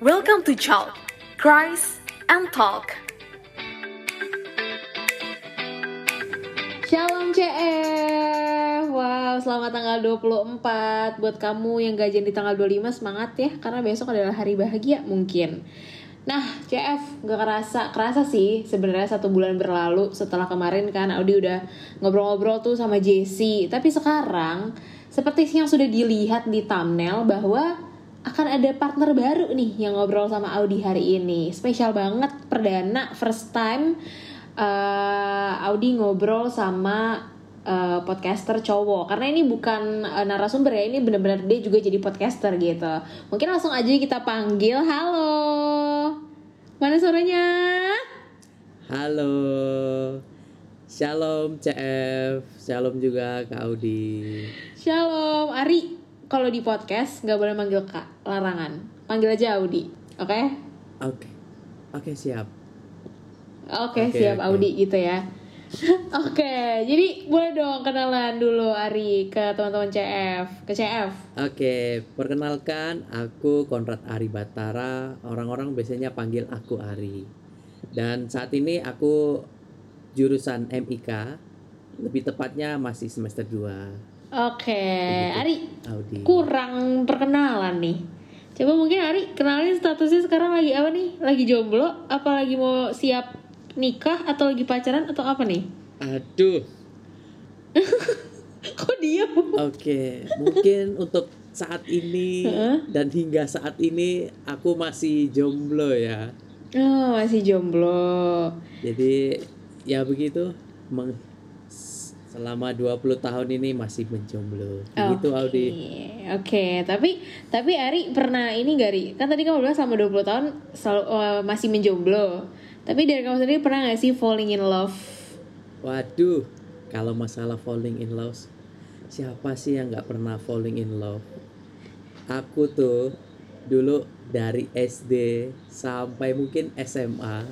Welcome to Chalk, Cries and Talk. Shalom CF Wow, selamat tanggal 24 Buat kamu yang gajian di tanggal 25 semangat ya Karena besok adalah hari bahagia mungkin. Nah, CF gak kerasa, kerasa sih sebenarnya satu bulan berlalu setelah kemarin kan Audi udah ngobrol-ngobrol tuh sama Jessie Tapi sekarang, seperti yang sudah dilihat di thumbnail bahwa akan ada partner baru nih yang ngobrol sama Audi hari ini. Spesial banget, perdana, first time uh, Audi ngobrol sama uh, podcaster cowok. Karena ini bukan uh, narasumber ya ini benar-benar dia juga jadi podcaster gitu. Mungkin langsung aja kita panggil. Halo. Mana suaranya? Halo, Shalom CF, Shalom juga Kak Audi. shalom Ari kalau di podcast nggak boleh manggil kak larangan panggil aja Audi oke Oke, oke siap. Oke, Oke, siap oke. Audi gitu ya. Oke, jadi boleh dong kenalan dulu Ari ke teman-teman CF, ke CF. Oke, perkenalkan aku Konrad Ari Batara. Orang-orang biasanya panggil aku Ari. Dan saat ini aku jurusan MIK, lebih tepatnya masih semester 2 Oke, Begitu. Ari Audi. kurang perkenalan nih. Coba mungkin Ari kenalin statusnya sekarang lagi apa nih? Lagi jomblo? Apa lagi mau siap nikah atau lagi pacaran atau apa nih? Aduh. Kok diem? Oke, mungkin untuk saat ini dan hingga saat ini aku masih jomblo ya. Oh, masih jomblo. Jadi ya begitu meng- selama 20 tahun ini masih menjomblo. Begitu Oke, Audi. Oke, tapi tapi Ari pernah ini gak Ari? Kan tadi kamu bilang selama 20 tahun selalu eh, masih menjomblo. Tapi dari kamu sendiri pernah gak sih falling in love? Waduh, kalau masalah falling in love, siapa sih yang nggak pernah falling in love? Aku tuh dulu dari SD sampai mungkin SMA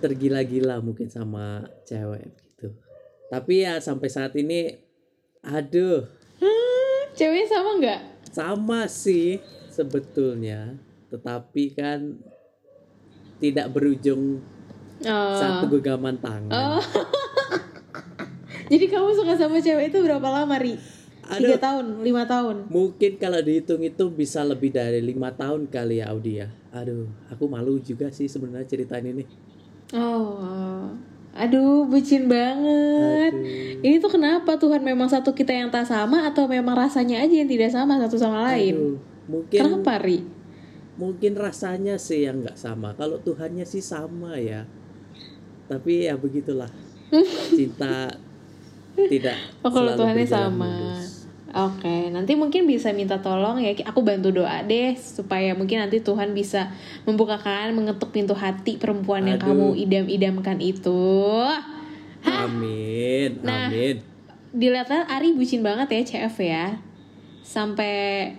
tergila-gila mungkin sama cewek gitu. Tapi ya sampai saat ini, aduh, Ceweknya sama nggak? sama sih sebetulnya, tetapi kan tidak berujung Oh. satu genggaman tangan. Oh. Jadi kamu suka sama cewek itu berapa lama, Ri? Tiga tahun, lima tahun. Mungkin kalau dihitung itu bisa lebih dari lima tahun kali ya Audi ya. Aduh, aku malu juga sih sebenarnya ceritain ini. Oh. Aduh, bucin banget. Aduh. Ini tuh kenapa Tuhan memang satu kita yang tak sama atau memang rasanya aja yang tidak sama satu sama lain? Aduh, mungkin Kenapa, Ri? mungkin rasanya sih yang nggak sama. Kalau Tuhannya sih sama ya. Tapi ya begitulah. Cinta tidak Oh, kalau Tuhannya sama. Oke, nanti mungkin bisa minta tolong ya. Aku bantu doa deh supaya mungkin nanti Tuhan bisa membukakan, mengetuk pintu hati perempuan yang kamu Aduh. idam-idamkan itu. Amin, Nah. amin. Dilihat-lihat Ari bucin banget ya CF ya. Sampai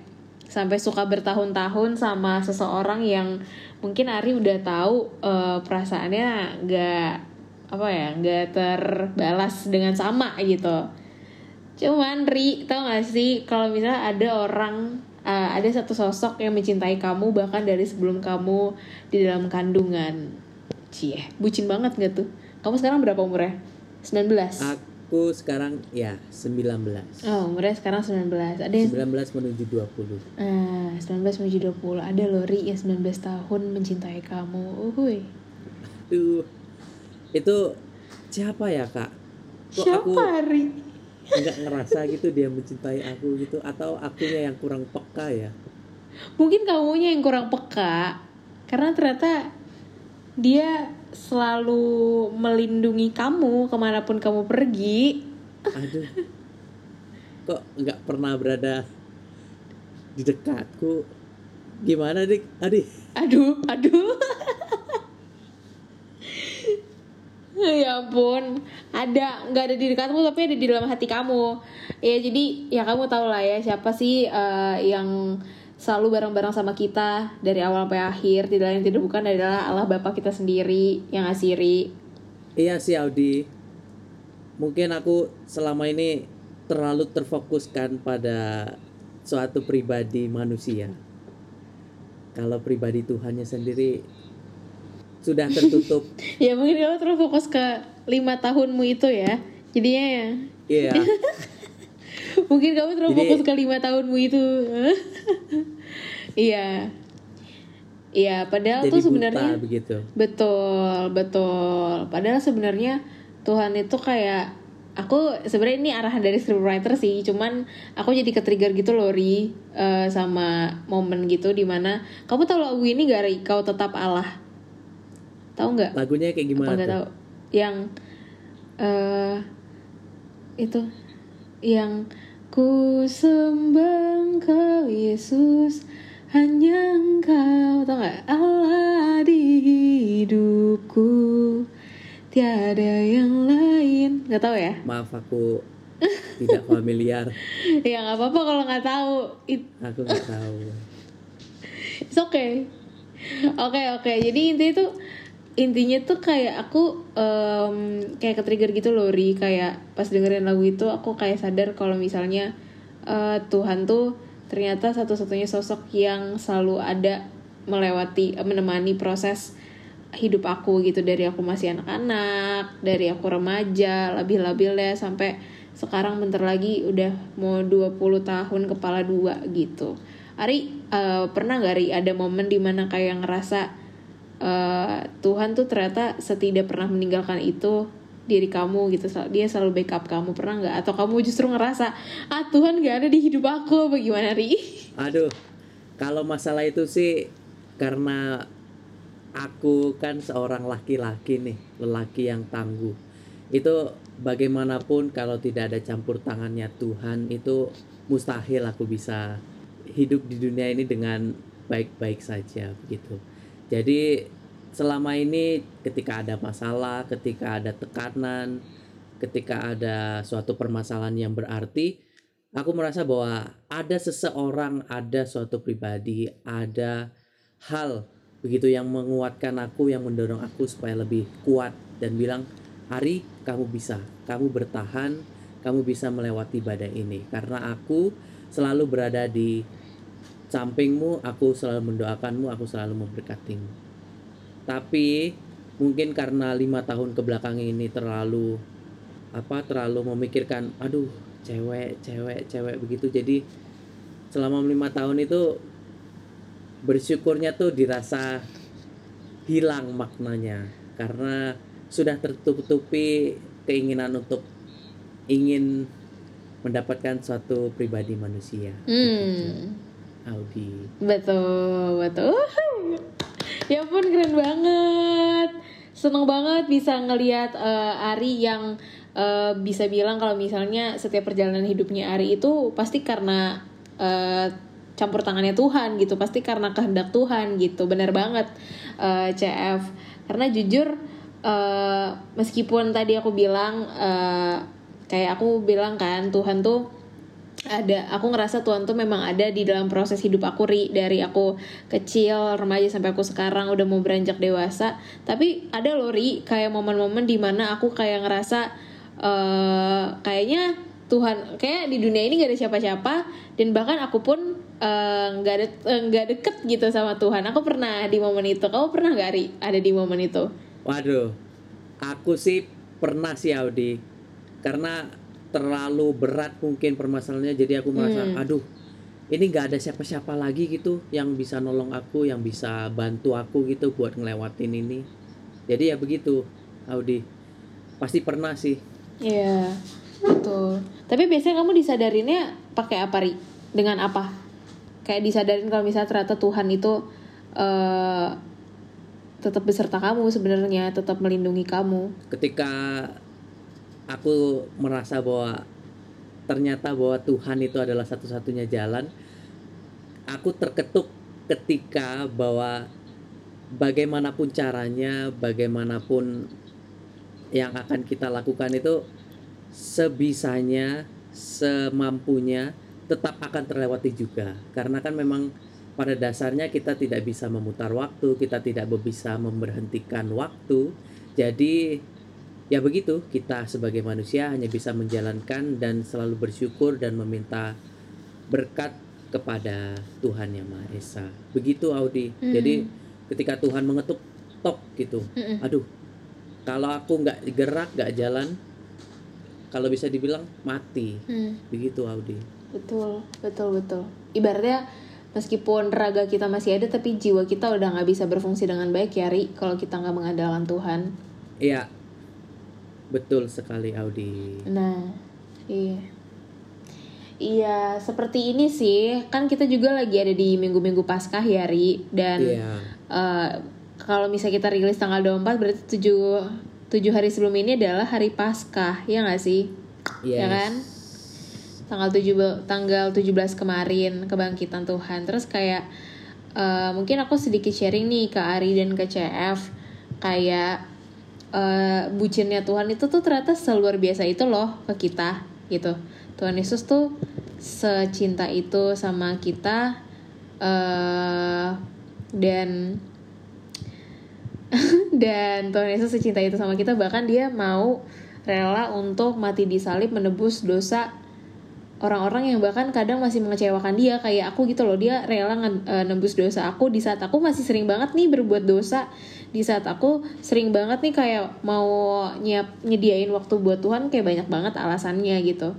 sampai suka bertahun-tahun sama seseorang yang mungkin Ari udah tahu eh, perasaannya nggak apa ya nggak terbalas dengan sama gitu. Cuman Ri, tau gak sih kalau misalnya ada orang uh, ada satu sosok yang mencintai kamu bahkan dari sebelum kamu di dalam kandungan. Cie, bucin banget gak tuh? Kamu sekarang berapa umurnya? 19. Aku sekarang ya 19. Oh, umurnya sekarang 19. Ada yang 19 menuju 20. Ah, 19 menuju 20. Ada loh Ri yang 19 tahun mencintai kamu. Uhuy. Aduh, itu siapa ya kak? Kok aku Siapa Ri? Nggak ngerasa gitu dia mencintai aku gitu atau akunya yang kurang peka ya? Mungkin kamunya yang kurang peka karena ternyata dia selalu melindungi kamu ke mana pun kamu pergi. Aduh, kok nggak pernah berada di dekatku? Gimana dik? Adik, Aduh, aduh. ya ampun, ada nggak ada di dekatmu tapi ada di dalam hati kamu. Ya jadi ya kamu tahu lah ya siapa sih eh, yang selalu bareng-bareng sama kita dari awal sampai akhir. Tidak lain tidak bukan adalah Allah Bapa kita sendiri yang ngasiri. iya sih Audi. Mungkin aku selama ini terlalu terfokuskan pada suatu pribadi manusia. kalau pribadi Tuhannya sendiri sudah tertutup. Ya mungkin kamu terus fokus ke lima tahunmu itu ya. Jadinya ya. Iya. Mungkin kamu terlalu Jadi- fokus ke lima tahunmu itu. Iya. Iya padahal jadi tuh sebenarnya begitu. Betul betul. Padahal sebenarnya Tuhan itu kayak aku sebenarnya ini arahan dari scriptwriter sih cuman aku jadi ke trigger gitu loh ri eh, sama momen gitu di mana kamu tahu lagu ini gak ri? Kau tetap Allah tahu nggak? Lagunya kayak gimana nggak tahu yang eh itu yang ku sembah kau Yesus hanya engkau tau nggak? Allah di hidupku tiada yang lain. Nggak tahu ya? Maaf aku tidak familiar. Ya nggak apa-apa kalau nggak tahu It, aku nggak tahu. Okay. Oke oke. Jadi intinya tuh intinya tuh kayak aku em, kayak ke trigger gitu loh Ri. Kayak pas dengerin lagu itu aku kayak sadar kalau misalnya eh, Tuhan tuh ternyata satu-satunya sosok yang selalu ada melewati eh, menemani proses hidup aku gitu. Dari aku masih anak-anak dari aku remaja labil-labil ya sampai sekarang bentar lagi udah mau 20 tahun kepala dua gitu. Ari eh, pernah gak Ari ada momen di mana kayak ngerasa eh, Tuhan tuh ternyata setidak pernah meninggalkan itu diri kamu gitu. Dia selalu backup kamu. Pernah nggak? Atau kamu justru ngerasa ah Tuhan gak ada di hidup aku. Bagaimana Ri? Aduh kalau masalah itu sih karena aku kan seorang laki-laki nih lelaki yang tangguh. Itu bagaimanapun kalau tidak ada campur tangannya Tuhan itu mustahil aku bisa hidup di dunia ini dengan baik-baik saja begitu jadi selama ini ketika ada masalah ketika ada tekanan ketika ada suatu permasalahan yang berarti aku merasa bahwa ada seseorang, ada suatu pribadi, ada hal begitu yang menguatkan aku, yang mendorong aku supaya lebih kuat dan bilang, "Hari, kamu bisa. Kamu bertahan, kamu bisa melewati badai ini." Karena aku selalu berada di sampingmu, aku selalu mendoakanmu, aku selalu memberkatimu. Tapi mungkin karena lima tahun ke belakang ini terlalu apa terlalu memikirkan aduh cewek cewek cewek begitu. Jadi selama lima tahun itu bersyukurnya tuh dirasa hilang maknanya. Karena sudah tertutupi keinginan untuk ingin mendapatkan suatu pribadi manusia. Hmm Betul, betul. ya pun keren banget. Seneng banget bisa ngelihat eh, Ari yang eh, bisa bilang kalau misalnya setiap perjalanan hidupnya Ari itu pasti karena eh, campur tangannya Tuhan gitu, pasti karena kehendak Tuhan gitu. Bener banget eh, CF. Karena jujur eh, meskipun tadi aku bilang eh, kayak aku bilang kan Tuhan tuh ada. Aku ngerasa Tuhan tuh memang ada di dalam proses hidup aku ri. Dari aku kecil remaja sampai aku sekarang udah mau beranjak dewasa. Tapi ada loh ri kayak momen-momen di mana aku kayak ngerasa eh kayaknya Tuhan kayak di dunia ini gak ada siapa-siapa dan bahkan aku pun eh, nggak ada eh, nggak deket gitu sama Tuhan. Aku pernah di momen itu. Kamu pernah gak ri ada di momen itu? Waduh, aku sih pernah sih Audi, karena terlalu berat mungkin permasalahannya, jadi aku merasa, Hmm. aduh, ini nggak ada siapa-siapa lagi gitu yang bisa nolong aku, yang bisa bantu aku gitu buat ngelewatin ini. Jadi ya begitu, Audi, pasti pernah sih. Iya, betul. Tapi biasanya kamu disadarinnya pakai apa, Ri? Dengan apa? Kayak disadarin kalau misalnya ternyata Tuhan itu eh tetap beserta kamu sebenarnya, tetap melindungi kamu. Ketika aku merasa bahwa ternyata bahwa Tuhan itu adalah satu-satunya jalan, aku terketuk ketika bahwa bagaimanapun caranya, bagaimanapun yang akan kita lakukan itu sebisanya, semampunya tetap akan terlewati juga. Karena kan memang pada dasarnya kita tidak bisa memutar waktu, kita tidak bisa memberhentikan waktu. Jadi ya begitu, kita sebagai manusia hanya bisa menjalankan dan selalu bersyukur dan meminta berkat kepada Tuhan yang Maha Esa. Begitu Audi. Mm. Jadi ketika Tuhan mengetuk tok gitu. Mm-mm. Aduh. Kalau aku nggak gerak, nggak jalan, kalau bisa dibilang mati. Hmm. Begitu Audi. Betul, betul, betul. Ibaratnya meskipun raga kita masih ada, tapi jiwa kita udah nggak bisa berfungsi dengan baik ya, Ri. Kalau kita nggak mengandalkan Tuhan. Iya. Betul sekali Audi. Nah, iya. Iya, seperti ini sih. Kan kita juga lagi ada di minggu-minggu Paskah ya, Ri. Dan Iya. eh, kalau misalnya kita rilis tanggal 24 berarti 7 7 hari sebelum ini adalah hari Paskah, ya nggak sih? Ya Yes. kan? Tanggal 7 be- tanggal 17 kemarin kebangkitan Tuhan. Terus kayak eh, mungkin aku sedikit sharing nih ke Ari dan ke CF kayak eh, bucinnya Tuhan itu tuh ternyata seluar biasa itu loh ke kita gitu. Tuhan Yesus tuh secinta itu sama kita eh dan dan Tuhan Yesus secinta itu sama kita. Bahkan dia mau rela untuk mati di salib menebus dosa orang-orang yang bahkan kadang masih mengecewakan dia. Kayak aku gitu loh dia rela nge- eh, nembus dosa aku di saat aku masih sering banget nih berbuat dosa di saat aku sering banget nih kayak mau nyiap nyediain waktu buat Tuhan kayak banyak banget alasannya gitu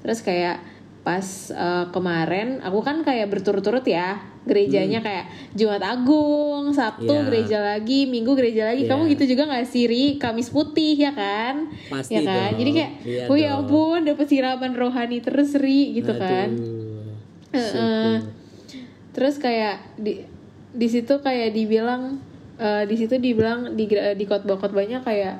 terus kayak pas eh, kemarin aku kan kayak berturut-turut ya gerejanya kayak Jumat Agung Sabtu Iya. gereja lagi Minggu gereja lagi Iya. kamu gitu juga nggak sih Ri Kamis putih ya kan Pasti ya kan dong. jadi kayak Iya oh ya ampun dapet siraman rohani terus Ri gitu kan Aduh, Heeh. syukur. terus kayak di di situ kayak dibilang eh, di situ dibilang di di khotbah-khotbahnya kayak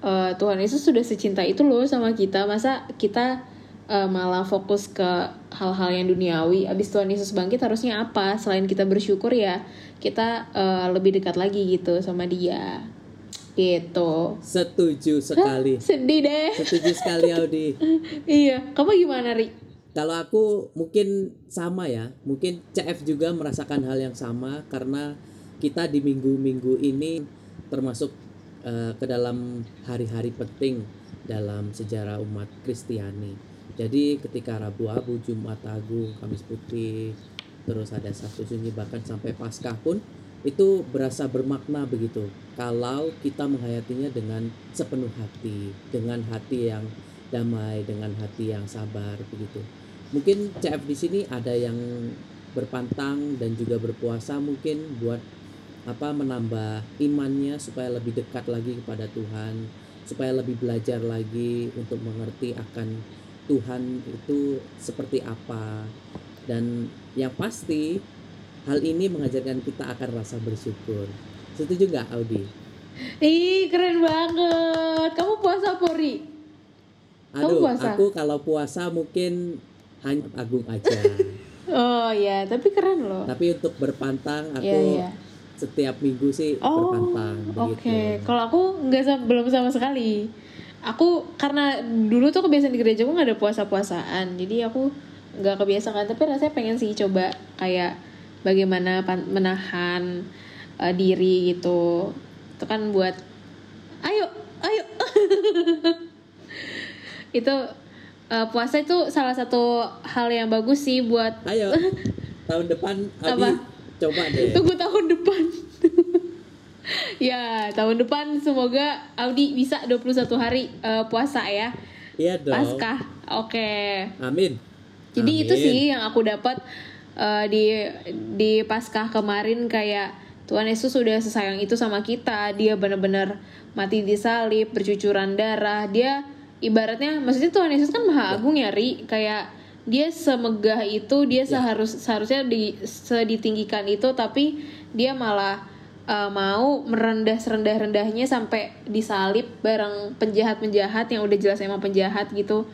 eh, Tuhan Yesus sudah secinta itu loh sama kita. Masa kita eh, malah fokus ke hal-hal yang duniawi? Abis Tuhan Yesus bangkit harusnya apa? Selain kita bersyukur ya kita eh, lebih dekat lagi gitu sama dia. Gitu. Setuju sekali. sedih deh. Setuju sekali Audi. iya. Kamu gimana Ri? Kalau aku mungkin sama ya, mungkin CF juga merasakan hal yang sama karena kita di minggu-minggu ini termasuk eh, ke dalam hari-hari penting dalam sejarah umat Kristiani. Jadi ketika Rabu Abu, Jumat Agung, Kamis Putih, terus ada Sabtu Sunyi bahkan sampai Paskah pun itu berasa bermakna begitu. Kalau kita menghayatinya dengan sepenuh hati, dengan hati yang damai, dengan hati yang sabar begitu. Mungkin CF di sini ada yang berpantang dan juga berpuasa mungkin buat apa menambah imannya supaya lebih dekat lagi kepada Tuhan, supaya lebih belajar lagi untuk mengerti akan Tuhan itu seperti apa. Dan yang pasti hal ini mengajarkan kita akan rasa bersyukur. Setuju nggak Audi? ih keren banget kamu puasa Pori Kamu Aduh, puasa? aku kalau puasa mungkin hanya agung aja. Oh ya, tapi keren loh. Tapi untuk berpantang aku Iya iya. Setiap minggu sih Oh, berpantang oke. Kalau aku nggak sa- belum sama sekali. Aku karena dulu tuh kebiasaan di gereja aku nggak ada puasa-puasaan, jadi aku nggak kebiasaan. Tapi rasanya pengen sih coba kayak bagaimana menahan eh, diri gitu. Itu kan buat, ayo, ayo. itu eh, puasa itu salah satu hal yang bagus sih buat Ayo tahun depan Abi Apa? coba deh. Tunggu tahun depan. Ya, tahun depan semoga Audi bisa 21 hari eh, puasa ya. Iya dong. Paskah. Oke. Amin. Jadi Amin. itu sih yang aku dapat eh, di di Paskah kemarin kayak Tuhan Yesus sudah sesayang itu sama kita. Dia benar-benar mati di salib, bercucuran darah. Dia ibaratnya maksudnya Tuhan Yesus kan maha agung ya, Ri. Kayak dia semegah itu, dia seharus seharusnya di seditinggikan itu tapi dia malah eh, mau merendah serendah-rendahnya sampai disalib bareng penjahat-penjahat yang udah jelas emang penjahat gitu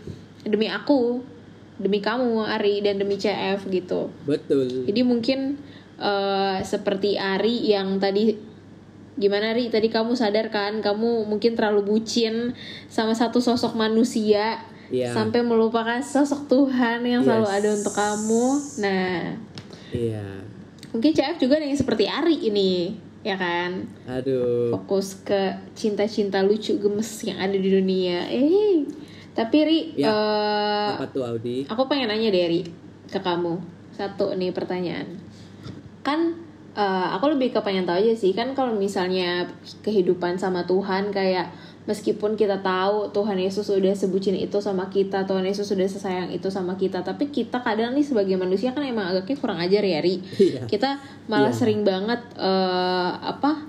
demi aku demi kamu Ari dan demi CF gitu Betul. jadi mungkin eh, seperti Ari yang tadi gimana Ari tadi kamu sadar kan kamu mungkin terlalu bucin sama satu sosok manusia Iya. sampai melupakan sosok Tuhan yang selalu Yes. ada untuk kamu nah Iya. mungkin CF juga ada yang seperti Ari ini ya kan Aduh. fokus ke cinta-cinta lucu gemes yang ada di dunia eh tapi Ri Ya. eh, Apa tuh Audi? aku pengen nanya deh Ri ke kamu satu nih pertanyaan. Kan eh, aku lebih ke pengen tahu aja sih kan kalau misalnya kehidupan sama Tuhan kayak meskipun kita tahu Tuhan Yesus sudah sebutin itu sama kita, Tuhan Yesus sudah sesayang itu sama kita, tapi kita kadang nih sebagai manusia kan emang agaknya kurang ajar ya, Ri. Iya. Kita malah Iya. sering banget eh, apa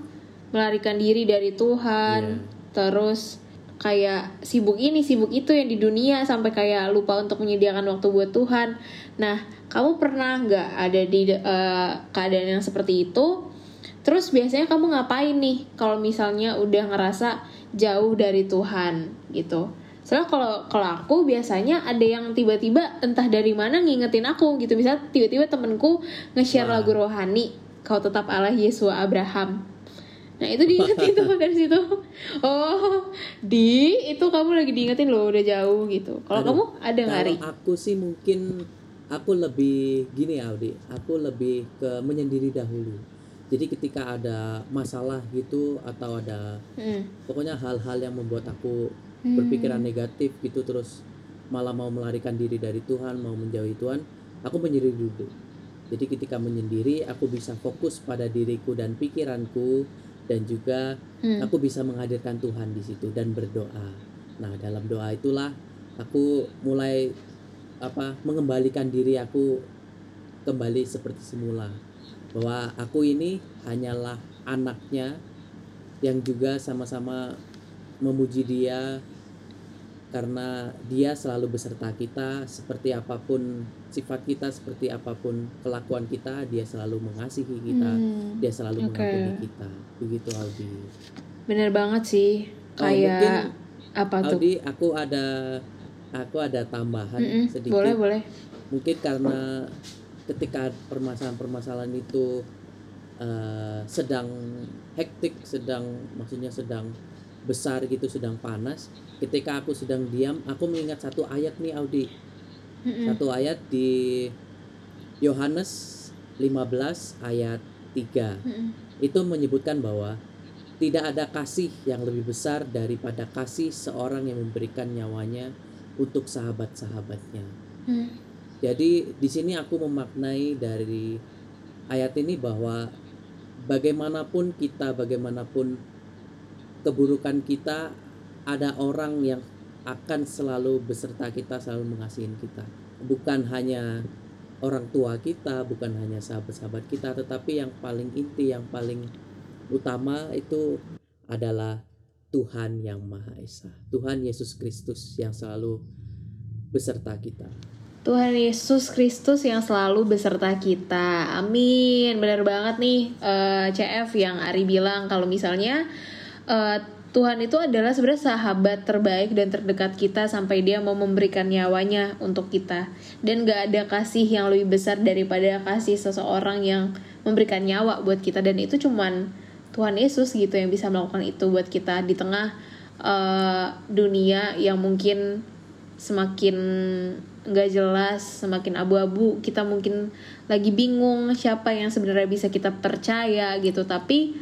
melarikan diri dari Tuhan, Iya. terus kayak sibuk ini sibuk itu yang di dunia sampai kayak lupa untuk menyediakan waktu buat Tuhan. Nah, kamu pernah nggak ada di eh, keadaan yang seperti itu? Terus biasanya kamu ngapain nih kalau misalnya udah ngerasa jauh dari Tuhan gitu? Soalnya kalau kalau aku biasanya ada yang tiba-tiba entah dari mana ngingetin aku gitu. Bisa tiba-tiba temenku nge-share Wah. lagu rohani Kau tetap Allah Yesua Abraham. Nah itu diingetin tuh dari situ. Oh, di itu kamu lagi diingetin loh udah jauh gitu. Kalau kamu ada nggak Ri? Aku sih mungkin aku lebih gini Audi, aku lebih ke menyendiri dahulu. Jadi ketika ada masalah gitu atau ada Hmm. pokoknya hal-hal yang membuat aku Hmm. berpikiran negatif gitu terus malah mau melarikan diri dari Tuhan, mau menjauhi Tuhan, aku menyendiri dulu. Jadi ketika menyendiri aku bisa fokus pada diriku dan pikiranku dan juga Hmm. aku bisa menghadirkan Tuhan di situ dan berdoa. Nah, dalam doa itulah aku mulai apa mengembalikan diri aku kembali seperti semula. Bahwa aku ini hanyalah anaknya yang juga sama-sama memuji dia karena dia selalu beserta kita seperti apa pun sifat kita seperti apa pun kelakuan kita dia selalu mengasihi kita Hmm. dia selalu Oke. mengampuni kita begitu Aldi Bener banget sih. Oh, Kayak mungkin apa tuh? Aldi aku ada aku ada tambahan Mm-mm, sedikit Boleh boleh. mungkin karena ketika permasalahan-permasalahan itu eh, sedang hektik sedang maksudnya sedang besar gitu sedang panas ketika aku sedang diam aku mengingat satu ayat nih Audi Mm-mm. satu ayat di Yohanes 15 ayat 3 Mm-mm. itu menyebutkan bahwa tidak ada kasih yang lebih besar daripada kasih seorang yang memberikan nyawanya untuk sahabat-sahabatnya. Hmm. Jadi di sini aku memaknai dari ayat ini bahwa bagaimanapun kita, bagaimanapun keburukan kita, ada orang yang akan selalu beserta kita, selalu mengasihi kita. Bukan hanya orang tua kita, bukan hanya sahabat-sahabat kita, tetapi yang paling inti, yang paling utama itu adalah Tuhan yang Maha Esa. Tuhan Yesus Kristus yang selalu beserta kita. Tuhan Yesus Kristus yang selalu beserta kita. Amin. Benar banget nih eh, CF yang Ari bilang kalau misalnya eh, Tuhan itu adalah sebenarnya sahabat terbaik dan terdekat kita sampai dia mau memberikan nyawanya untuk kita. Dan gak ada kasih yang lebih besar daripada kasih seseorang yang memberikan nyawa buat kita dan itu cuman Tuhan Yesus gitu yang bisa melakukan itu buat kita di tengah eh, dunia yang mungkin semakin nggak jelas, semakin abu-abu, kita mungkin lagi bingung siapa yang sebenarnya bisa kita percaya gitu. Tapi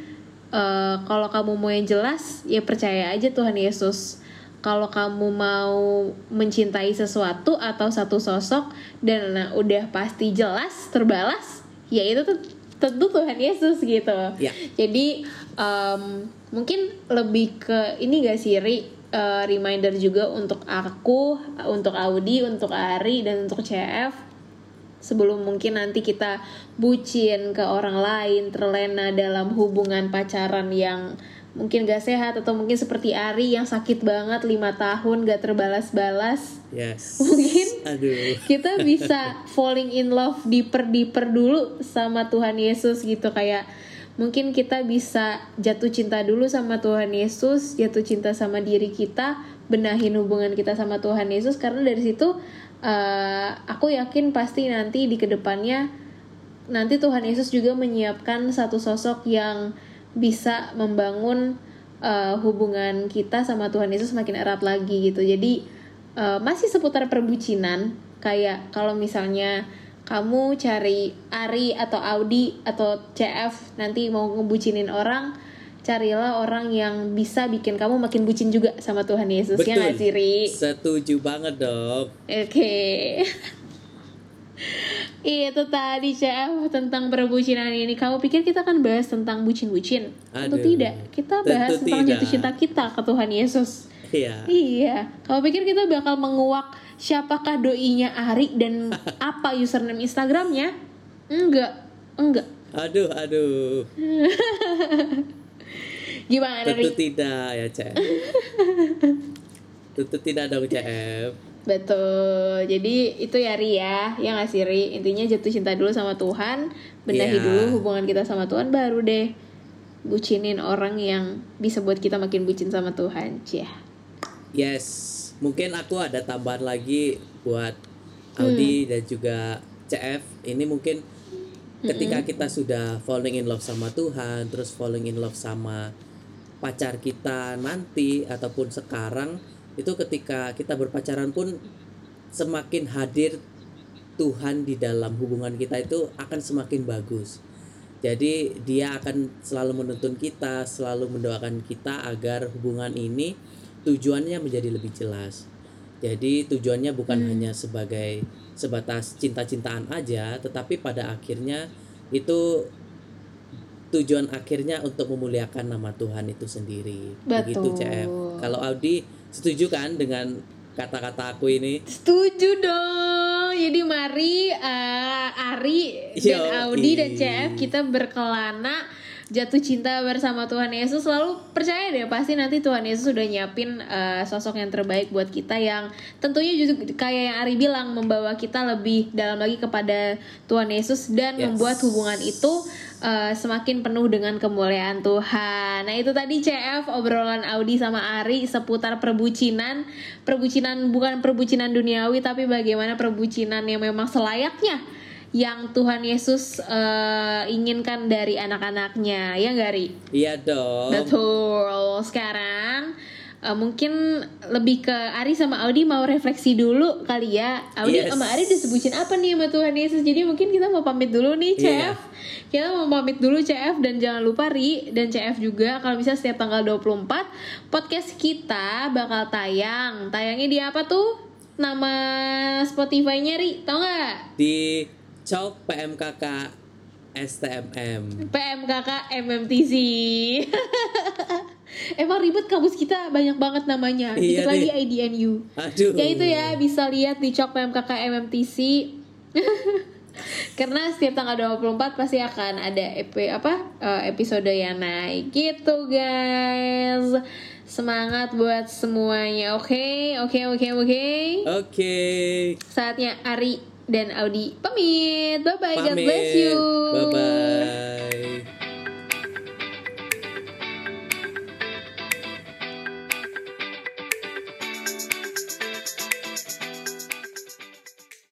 eh, kalau kamu mau yang jelas, ya percaya aja Tuhan Yesus. Kalau kamu mau mencintai sesuatu atau satu sosok dan nah, udah pasti jelas terbalas, ya itu tuh tentu Tuhan Yesus gitu. Ya. Jadi em, mungkin lebih ke ini gak sih Ri eh, reminder juga untuk aku, untuk Audi, untuk Ari dan untuk CF sebelum mungkin nanti kita bucin ke orang lain, terlena dalam hubungan pacaran yang mungkin gak sehat atau mungkin seperti Ari yang sakit banget lima tahun gak terbalas-balas Yes. Mungkin Aduh. kita bisa falling in love deeper deeper dulu sama Tuhan Yesus gitu kayak mungkin kita bisa jatuh cinta dulu sama Tuhan Yesus jatuh cinta sama diri kita benahin hubungan kita sama Tuhan Yesus. Karena dari situ eh, aku yakin pasti nanti di ke depannya nanti Tuhan Yesus juga menyiapkan satu sosok yang bisa membangun eh, hubungan kita sama Tuhan Yesus makin erat lagi gitu. Jadi eh, masih seputar perbucinan. Kayak kalau misalnya kamu cari Ari atau Audi atau CF nanti mau ngebucinin orang carilah orang yang bisa bikin kamu makin bucin juga sama Tuhan Yesus ya nggak sih Ri? Setuju banget dong. Oke. Itu tadi CF tentang perbucinan ini. Kamu pikir kita akan bahas tentang bucin-bucin? Tentu tidak. Kita bahas Tentu tentang tidak. jatuh cinta kita ke Tuhan Yesus. Iya. Iya. Kamu pikir kita bakal menguak siapakah doinya Ari dan apa username Instagramnya? Enggak. Enggak. Aduh, aduh. Gimana Tentu Ri? tidak ya, CF. Tentu tidak dong, CF. Betul. Jadi itu ya Ri ya, yang nggak sih Ri? Intinya jatuh cinta dulu sama Tuhan, benahi Iya. dulu hubungan kita sama Tuhan, baru deh bucinin orang yang bisa buat kita makin bucin sama Tuhan. Cia. Yes, mungkin aku ada tambahan lagi buat Hmm. Audi dan juga CF. Ini mungkin ketika kita sudah falling in love sama Tuhan, terus falling in love sama pacar kita nanti ataupun sekarang, itu ketika kita berpacaran pun semakin hadir Tuhan di dalam hubungan kita itu akan semakin bagus. Jadi dia akan selalu menuntun kita, selalu mendoakan kita agar hubungan ini tujuannya menjadi lebih jelas. Jadi tujuannya bukan hanya sebagai sebatas cinta-cintaan aja, tetapi pada akhirnya itu tujuan akhirnya untuk memuliakan nama Tuhan itu sendiri. Begitu Betul. CF. Kalau Audi setuju kan dengan kata-kata aku ini? Setuju dong. Jadi mari eh, Ari dan Yoi. Audi dan CF kita berkelana jatuh cinta bersama Tuhan Yesus selalu percaya deh pasti nanti Tuhan Yesus sudah nyiapin eh, sosok yang terbaik buat kita yang tentunya juga kayak yang Ari bilang membawa kita lebih dalam lagi kepada Tuhan Yesus dan Yes. membuat hubungan itu eh, semakin penuh dengan kemuliaan Tuhan. Nah itu tadi CF obrolan Audi sama Ari seputar perbucinan, perbucinan bukan perbucinan duniawi tapi bagaimana perbucinan yang memang selayaknya yang Tuhan Yesus eh, inginkan dari anak-anaknya ya nggak Ri? Iya dong. Betul. Sekarang eh, mungkin lebih ke Ari sama Audi mau refleksi dulu kali ya. Audi Yes. sama Ari disebutin apa nih sama Tuhan Yesus. Jadi mungkin kita mau pamit dulu nih Iya. CF. Kita mau pamit dulu CF dan jangan lupa Ri dan CF juga kalau bisa setiap tanggal 24 podcast kita bakal tayang. Tayangnya di apa tuh? Nama Spotify-nya Ri, tau nggak? Di Cok PMKK STMM. PMKK MMTC. Emang ribet kampus kita banyak banget namanya. Iya Dikit lagi. IDNU. Aduh. Ya itu ya bisa lihat di Cok PMKK MMTC. Karena setiap tanggal 24 pasti akan ada EP apa eh, episode yang naik gitu guys. Semangat buat semuanya. Oke, oke, oke, oke. Oke. Saatnya Ari dan Audi pamit. Bye bye. God bless you. Bye bye.